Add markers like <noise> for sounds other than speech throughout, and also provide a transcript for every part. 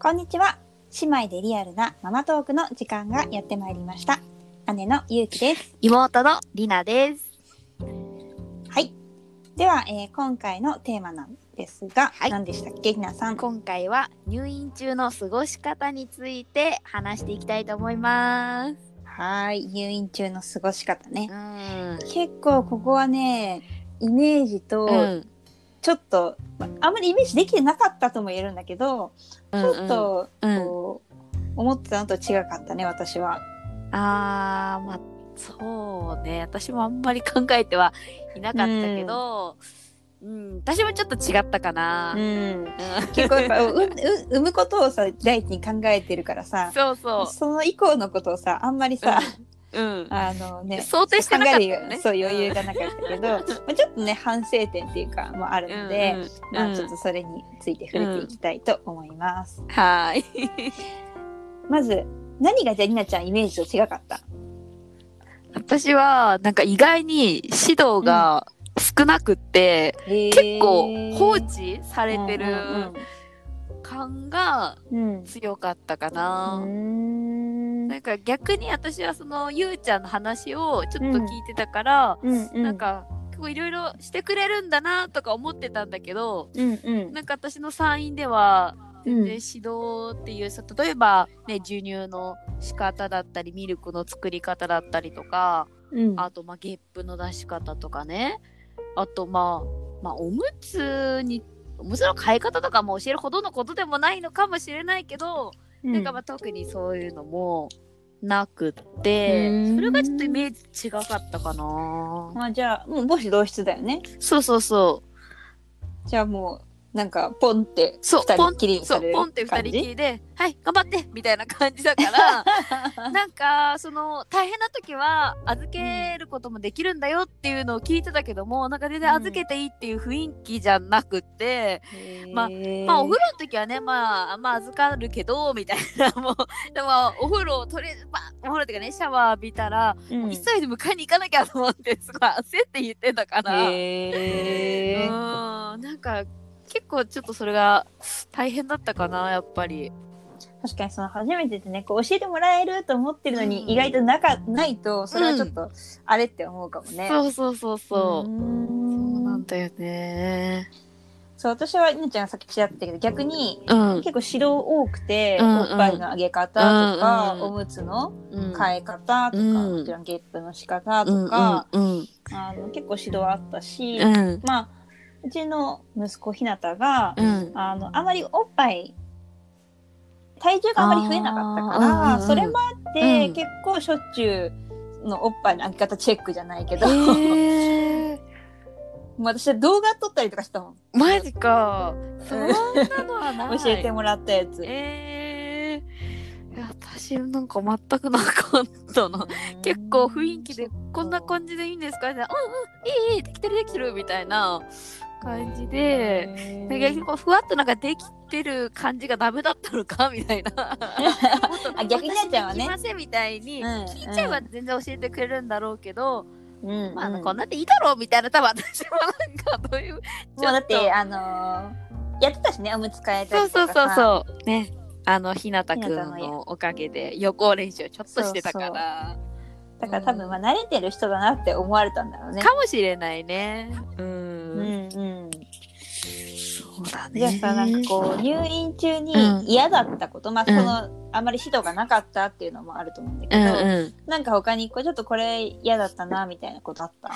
こんにちは。姉妹でリアルなママトークの時間がやってまいりました。姉のゆうきです。妹のりなです。はい。では、えー今回のテーマなんですが、はい何でしたっけ、ひなさん。今回は入院中の過ごし方について話していきたいと思います。はい。入院中の過ごし方ねう。ん。結構ここはね、イメージとうん。ちょっと、まあんまりイメージできてなかったとも言えるんだけど、ちょっと、うんこう、思ってたのと違かったね、私は。あー、まあ、そうね。私もあんまり考えてはいなかったけど、うん、私もちょっと違ったかな。うん。うん結構やっぱうう産むことをさ第一に考えてるからさ <laughs> そうそう。その以降のことをさあんまりさ、うん。あのね想定してなかったよね。そう余裕がなかったけど、まあ、ちょっとね反省点っていうかもあるので、うんうんまあ、ちょっとそれについて触れていきたいと思います。はーい。まず何がじゃありなちゃんイメージと違かった？私は、なんか意外に指導が少なくって、結構放置されてる感がうんうん強かったかうな。んなんか逆に私はそのゆうちゃんの話をちょっと聞いてたから、うんうん。なんか結構いろいろしてくれるんだなとか思ってたんだけど、うんうん。なんか私の産院ではうん。全然指導っていうさ、例えばね授乳の仕方だったりミルクの作り方だったりとか、うん。あとまあゲップの出し方とかね、あとまあまあおむつにおむつの替え方とかも教えるほどのことでもないのかもしれないけど、なんかまあ特にそういうのもなくってうん。それがちょっとイメージ違かったかな。まあじゃあもう母子同室だよね。そうそうそう。じゃあもうなんかポンってそうポンって二人感じ？きりで「はい頑張って!」みたいな感じだから <laughs> なんかその大変な時は預けることもできるんだよっていうのを聞いてたけどもなんか全然預けていいっていう雰囲気じゃなくって、まあまあお風呂の時はねまあまあ預かるけどみたいなもう <laughs> でもお風呂をとりあえずまあお風呂っていうかねシャワー浴びたら、うん。急いで迎えに行かなきゃと思ってすごい焦って言ってたから。うんなんか結構ちょっとそれが大変だったかなやっぱり。確かにその初めてでねこう教えてもらえると思ってるのに、うん意外となかないとそれはちょっとあれって思うかもね。そうそうそうそう。うそうーんなんだよね。そう私は犬ちゃんがさっきちらっと言ったけど逆にうん。結構指導多くて、うんうんおっぱいのあげ方とか、うんうんおむつのうん替え方とか、うんゲップの仕方とか、うんうんあの結構指導あったし、うんうんまあうちの息子ひなたが、うんあのあまりおっぱい体重があまり増えなかったから、うんうんそれもあって、うん結構しょっちゅうのおっぱいのあげ方チェックじゃないけど、<laughs> 私は動画撮ったりとかしたもんマジか。<laughs> そんなのはない。教えてもらったやつ。えー、いや私なんか全くなかったな。結構雰囲気でこんな感じでいいんですか？みたいな。うんうんいいいいできてるできてるみたいな感じで。結構ふわっとなんかできてる感じがダメだったのかみたいな。<laughs> あ逆になっちゃうわね。きませんみたいに、うん聞いちゃえば全然教えてくれるんだろうけど、うんまあ、うんこんなんでいいだろうみたいな多分私もなんかどういう <laughs> もうだってあのーやってたしねおむつ替えたそうりとかさ。そうそうそう。ねあのひなたくんのおかげで予行練習ちょっとしてたからだから多分まあ慣れてる人だなって思われたんだろうね。かもしれないね。うん、うんうん、そうだね。じゃあさなんかこう入院中にうん。嫌だったこと、まあそうん。の、あまり指導がなかったっていうのもあると思うんだけうど、んうん。なんか他にこうちょっとこれ嫌だったなみたいなことあった？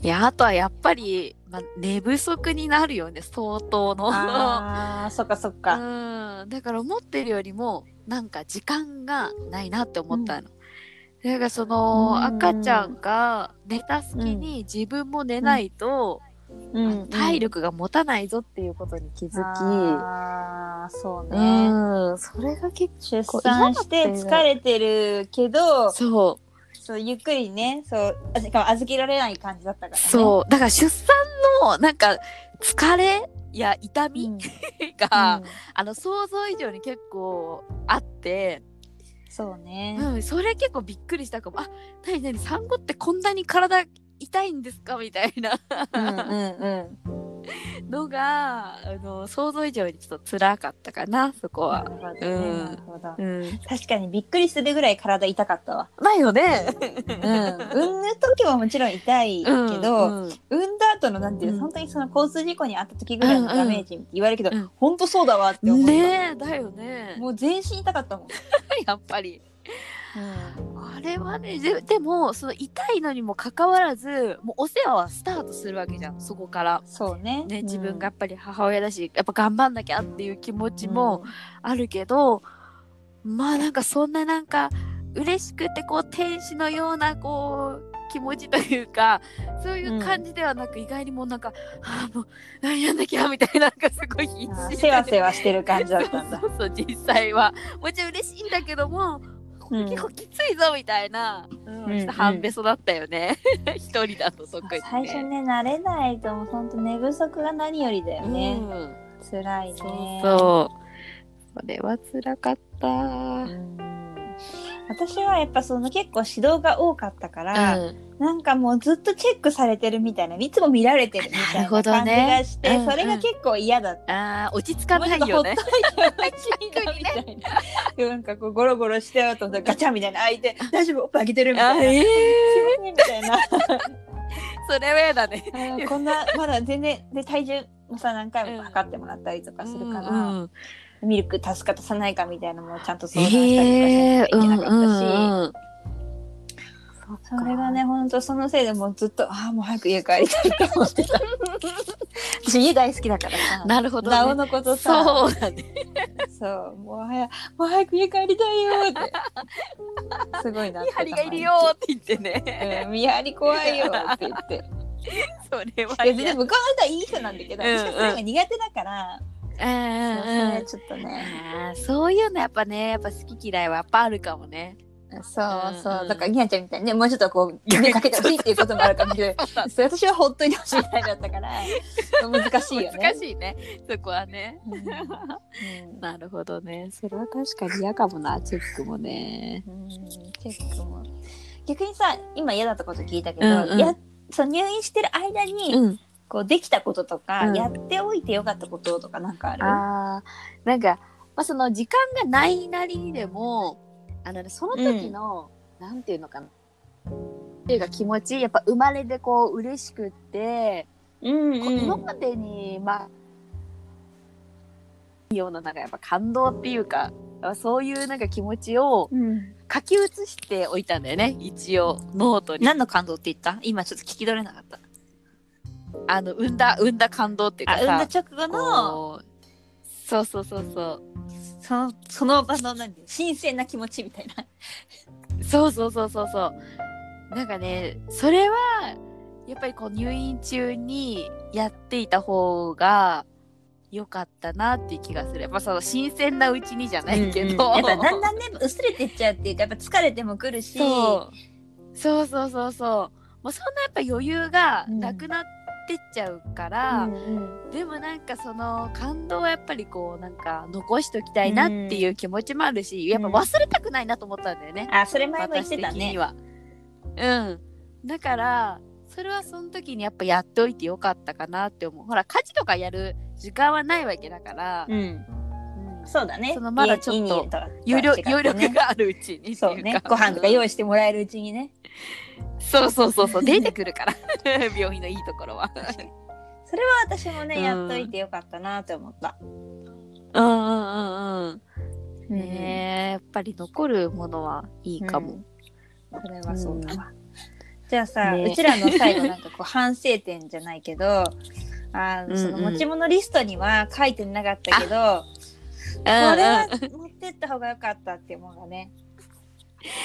いやあとはやっぱり、まあ、寝不足になるよね相当の。あー <laughs> そっかそっか。うん。だから思ってるよりもなんか時間がないなって思ったの。だからそのうん。赤ちゃんが寝た隙に自分も寝ないと、うん。体力が持たないぞっていうことに気づき、あーそうね。うん。それが結出産して疲れてるけど構そう。そうゆっくりねそうあしかも預けられない感じだったからね。そう。だから出産のなんか疲れや痛みうん。<laughs> が、うん。あの想像以上に結構あって、そうね。うん、それ結構びっくりしたかも。あ、なになに産後ってこんなに体痛いんですか？みたいな。うんうんうん。のがあの想像以上にちょっと辛かったかなそこは。確かにびっくりするぐらい体痛かったわ。ないよね。うん。産む時ももちろん痛いけど、うんうん産んだ後のなんていうの、うん本当にその交通事故に遭った時ぐらいのダメージって言われるけど、うん本当そうだわって思った。ねえだよね。もう全身痛かったもん。<laughs> やっぱり。あれはねででもその痛いのにもかかわらずもうお世話はスタートするわけじゃんそこから。そうね。ね、うん自分がやっぱり母親だしやっぱ頑張んなきゃっていう気持ちもあるけど、まあなんかそんななんか嬉しくてこう天使のようなこう気持ちというかそういう感じではなく、意外にもうなんか「ああもうあやんなきゃ」みたいななんかすごい必死せわせわしてる感じだったんだそ。うそう実際はもちろん嬉しいんだけども、うん。結構きついぞみたいな、うん。うんちょっと半べそだったよね。<laughs> 一人だと特に、ね、最初ね慣れないともう本当寝不足が何よりだよね。うん。辛いね。そうそう。それは辛かった、うん私はやっぱその結構指導が多かったから、うんなんかもうずっとチェックされてるみたいないつも見られてるみたないな感じがして、うんうんそれが結構嫌だった。あー落ち着かないよねなみたいな。んかこうゴロゴロしてよとガチャンみたいな開いて大丈夫？おっぱいあげてるみたいな。あえー、みたいな。<laughs> それは嫌だねこんなまだ全然で体重もさ何回も測ってもらったりとかするから、うんうんミルク足すか足さないかみたいなのもちゃんと相談したりとかしなきゃいけなかったし、うんうんうん。それがねほんとそのせいでもうずっとああもう早く家帰りたいと思ってた。<laughs> 私家大好きだからさ。なるほど、ね、なおのことさ。そうだね。そうもう早もう早く家帰りたいよって。<laughs> すごいなってた。見張りがいるよって言ってね、うん見張り怖いよって言って <laughs> それはいやでも向こうの人はいい人なんだけど、うんうん。私はそれが苦手だから、うんそうんれちょっとね。そういうのやっぱねやっぱ好き嫌いはやっぱあるかもね。そうそう、うんうん。だからギャンちゃんみたいにねもうちょっとこう目かけてほしいっていうこともあるかもしれない。<laughs> そう。私はほっといてほしいタイプだったから <laughs> 難しいよね。難しいね。そこはね。うん。うんなるほどね。それは確かに嫌かもなチェックもね。うんチェックも。逆にさ今嫌だったこと聞いたけど、うんうん。やそう入院してる間に、うん。こうできたこととか、うん。やっておいてよかったこととかなんかある？あーなんか、まあ、その時間がないなりにでもあのねその時の、なんていうのかな。っていうか気持ちやっぱ生まれてこう嬉しくって、うん。こう今までにまあようななんかやっぱ感動っていうかそういうなんか気持ちをうん、書き写しておいたんだよね。一応ノートに。何の感動って言った？今ちょっと聞き取れなかった。あの産んだ産んだ感動っていうあかさ産んだ直後のそうそうそうそう。そのその場の何？新鮮な気持ちみたいな。そうそうそうそうそう。なんかねそれはやっぱりこう入院中にやっていた方が良かったなっていう気がする。やっぱその新鮮なうちにじゃないけど、うんうん。やっぱだんだんね薄れてっちゃうっていうかやっぱ疲れてもくるし。そう。そうそうそうそう。もうそんなやっぱ余裕がなくなってっちゃうから、うんうん。でもなんかその感動はやっぱりこうなんか残しときたいなっていう気持ちもあるし、やっぱ忘れたくないなと思ったんだよね、あそれ前も言ってたね。私的には。うん。だから、それはその時にやっぱやっておいてよかったかなって思う。ほら、家事とかやる時間はないわけだから、うんうんそうだねそのまだちょっと余力ね余力があるうちに。そうねご飯とか用意意してもらえるうちにねそうそうそうそう、<laughs> 出てくるから。<laughs> 病院のいいところは。それは私もね、うんやっといてよかったなって思った。うんうんうんうん。ねえ、やっぱり残るものはいいかも。うんそれはそうだわ。じゃあさ、ね。うちらの最後なんかこう反省点じゃないけど、あのそのうん。うん持ち物リストには書いてなかったけど、ここれは持ってった方がよかったっていうものがね、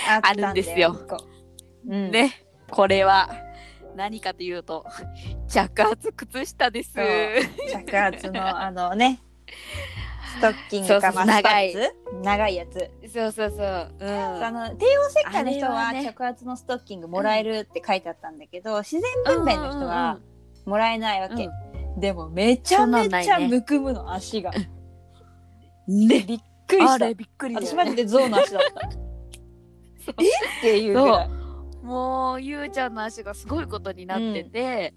あったんですよ。うん、ね、これは何かというと <laughs> 着圧靴下です。着圧のあのね、ストッキングかそうそうまあスパ長いッツ？長いやつ。そうそうそう。うん。あの帝王切開の人は着圧のストッキングもらえるって書いてあったんだけど、自然分娩の人はもらえないわけ、でもめちゃめちゃむくむの足が、うんね、びっくりした。あれびっくり私マジで象の足だった。<laughs> え？っていうぐらい。もうゆうちゃんの足がすごいことになってて、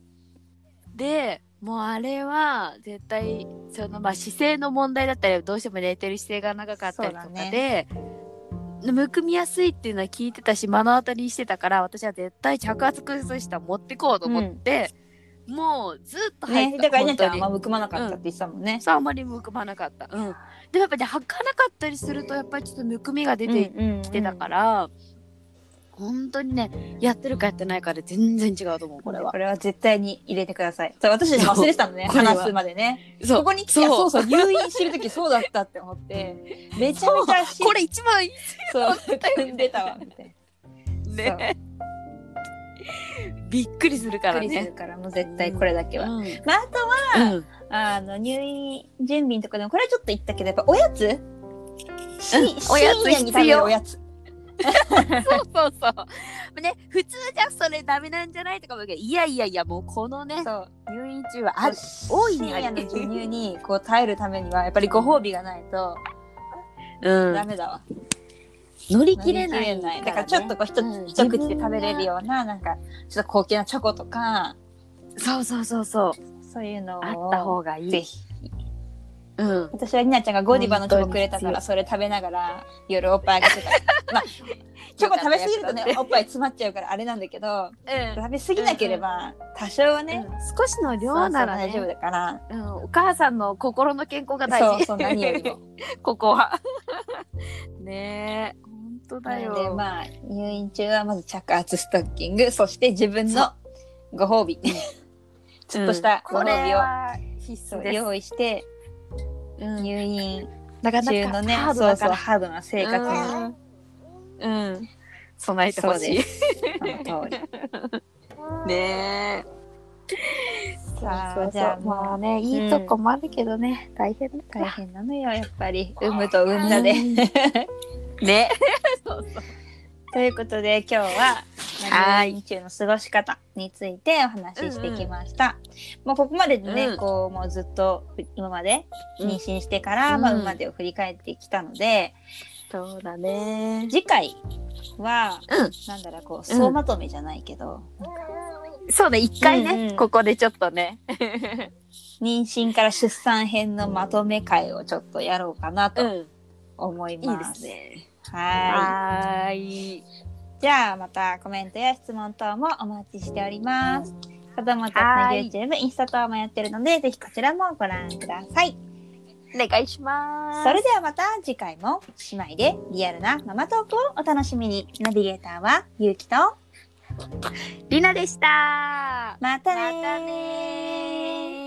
でもうあれは絶対そのまあ姿勢の問題だったりどうしても寝てる姿勢が長かったりとかで、むくみやすいっていうのは聞いてたし目の当たりにしてたから私は絶対着圧崩した持ってこうと思って、もうずっと入った、ね、だからあんまむくまなかったって言ってたもんね。そうあんまりむくまなかった。うん。でもやっぱり、ね、履かなかったりするとやっぱりちょっとむくみが出てきてたから、本当にねやってるかやってないかで全然違うと思うこれはこ。れは絶対に入れてください。そう私忘れてたのね話すまでね。そうここに来てそうそうそう入院してる時そうだったって思ってめちゃめちゃしこれ一番いいそう組んでたわみたいな。ね。びっくりするからねびっくりする。からもう絶対これだけは。うんまあ、あとはうんあの入院準備のところでもこれはちょっと言ったけどやっぱおやつ、しうんおに食べるおやつそうそうそう。ね、普通じゃそれダメなんじゃないとか思うけど、いやいやいや、もうこのね、入院中はある。大いにあの授乳にこう耐えるためにはやっぱりご褒美がないとうんダメだわ、乗り切れないれないだからちょっとこう一,、うん一口で食べれるようななんかちょっと高級なチョコとかそうそうそうそう。そういうのをあった方がいい。ぜひうん。私はりなちゃんがゴディバのチョコくれたからそれ食べながら夜おっぱいあげてた。<laughs> まあチョコ食べ過ぎるとねおっぱい詰まっちゃうからあれなんだけど食べ過ぎなければ多少はね、うん。少しの量ならね大丈夫だから。うん、お母さんの心の健康が大事。そうそう何よりも。<laughs> ここは。<laughs> ねえ、本当だなよ。のでまあ入院中はまず着圧ストッキングそして自分のご褒美。ちょっとしたご褒美をは必須用意してうん入院なかな中のねハードそうそうハードな生活に。うん、うん、備えてほしい。その通り。<laughs> ねさあそうそう。じゃあまあねいいとこもあるけどね、大変だ大変なのよやっぱり。産むと産んだで。<laughs> ね。<laughs> そうそう。ということで今日ははい入院中の過ごし方についてお話ししてきました。もうここまででね、うんこうもうずっと今まで妊娠してから、うんまあ、までを振り返ってきたので、そうだね。次回は、うんなんだろうこう総まとめじゃないけど、そうね、一回ね、うんうんここでちょっとね。妊娠から出産編のまとめ会をちょっとやろうかなとん。思いいいま。ですすね。はい。い。じゃあまたコメントや質問等もお待ちしております。子供たちのはい YouTube、インスタ等もやってるので、ぜひこちらもご覧ください。お願いします。それではまた次回も姉妹でリアルなママトークをお楽しみに。ナビゲーターはゆうきと、りなでした。またねーまたねー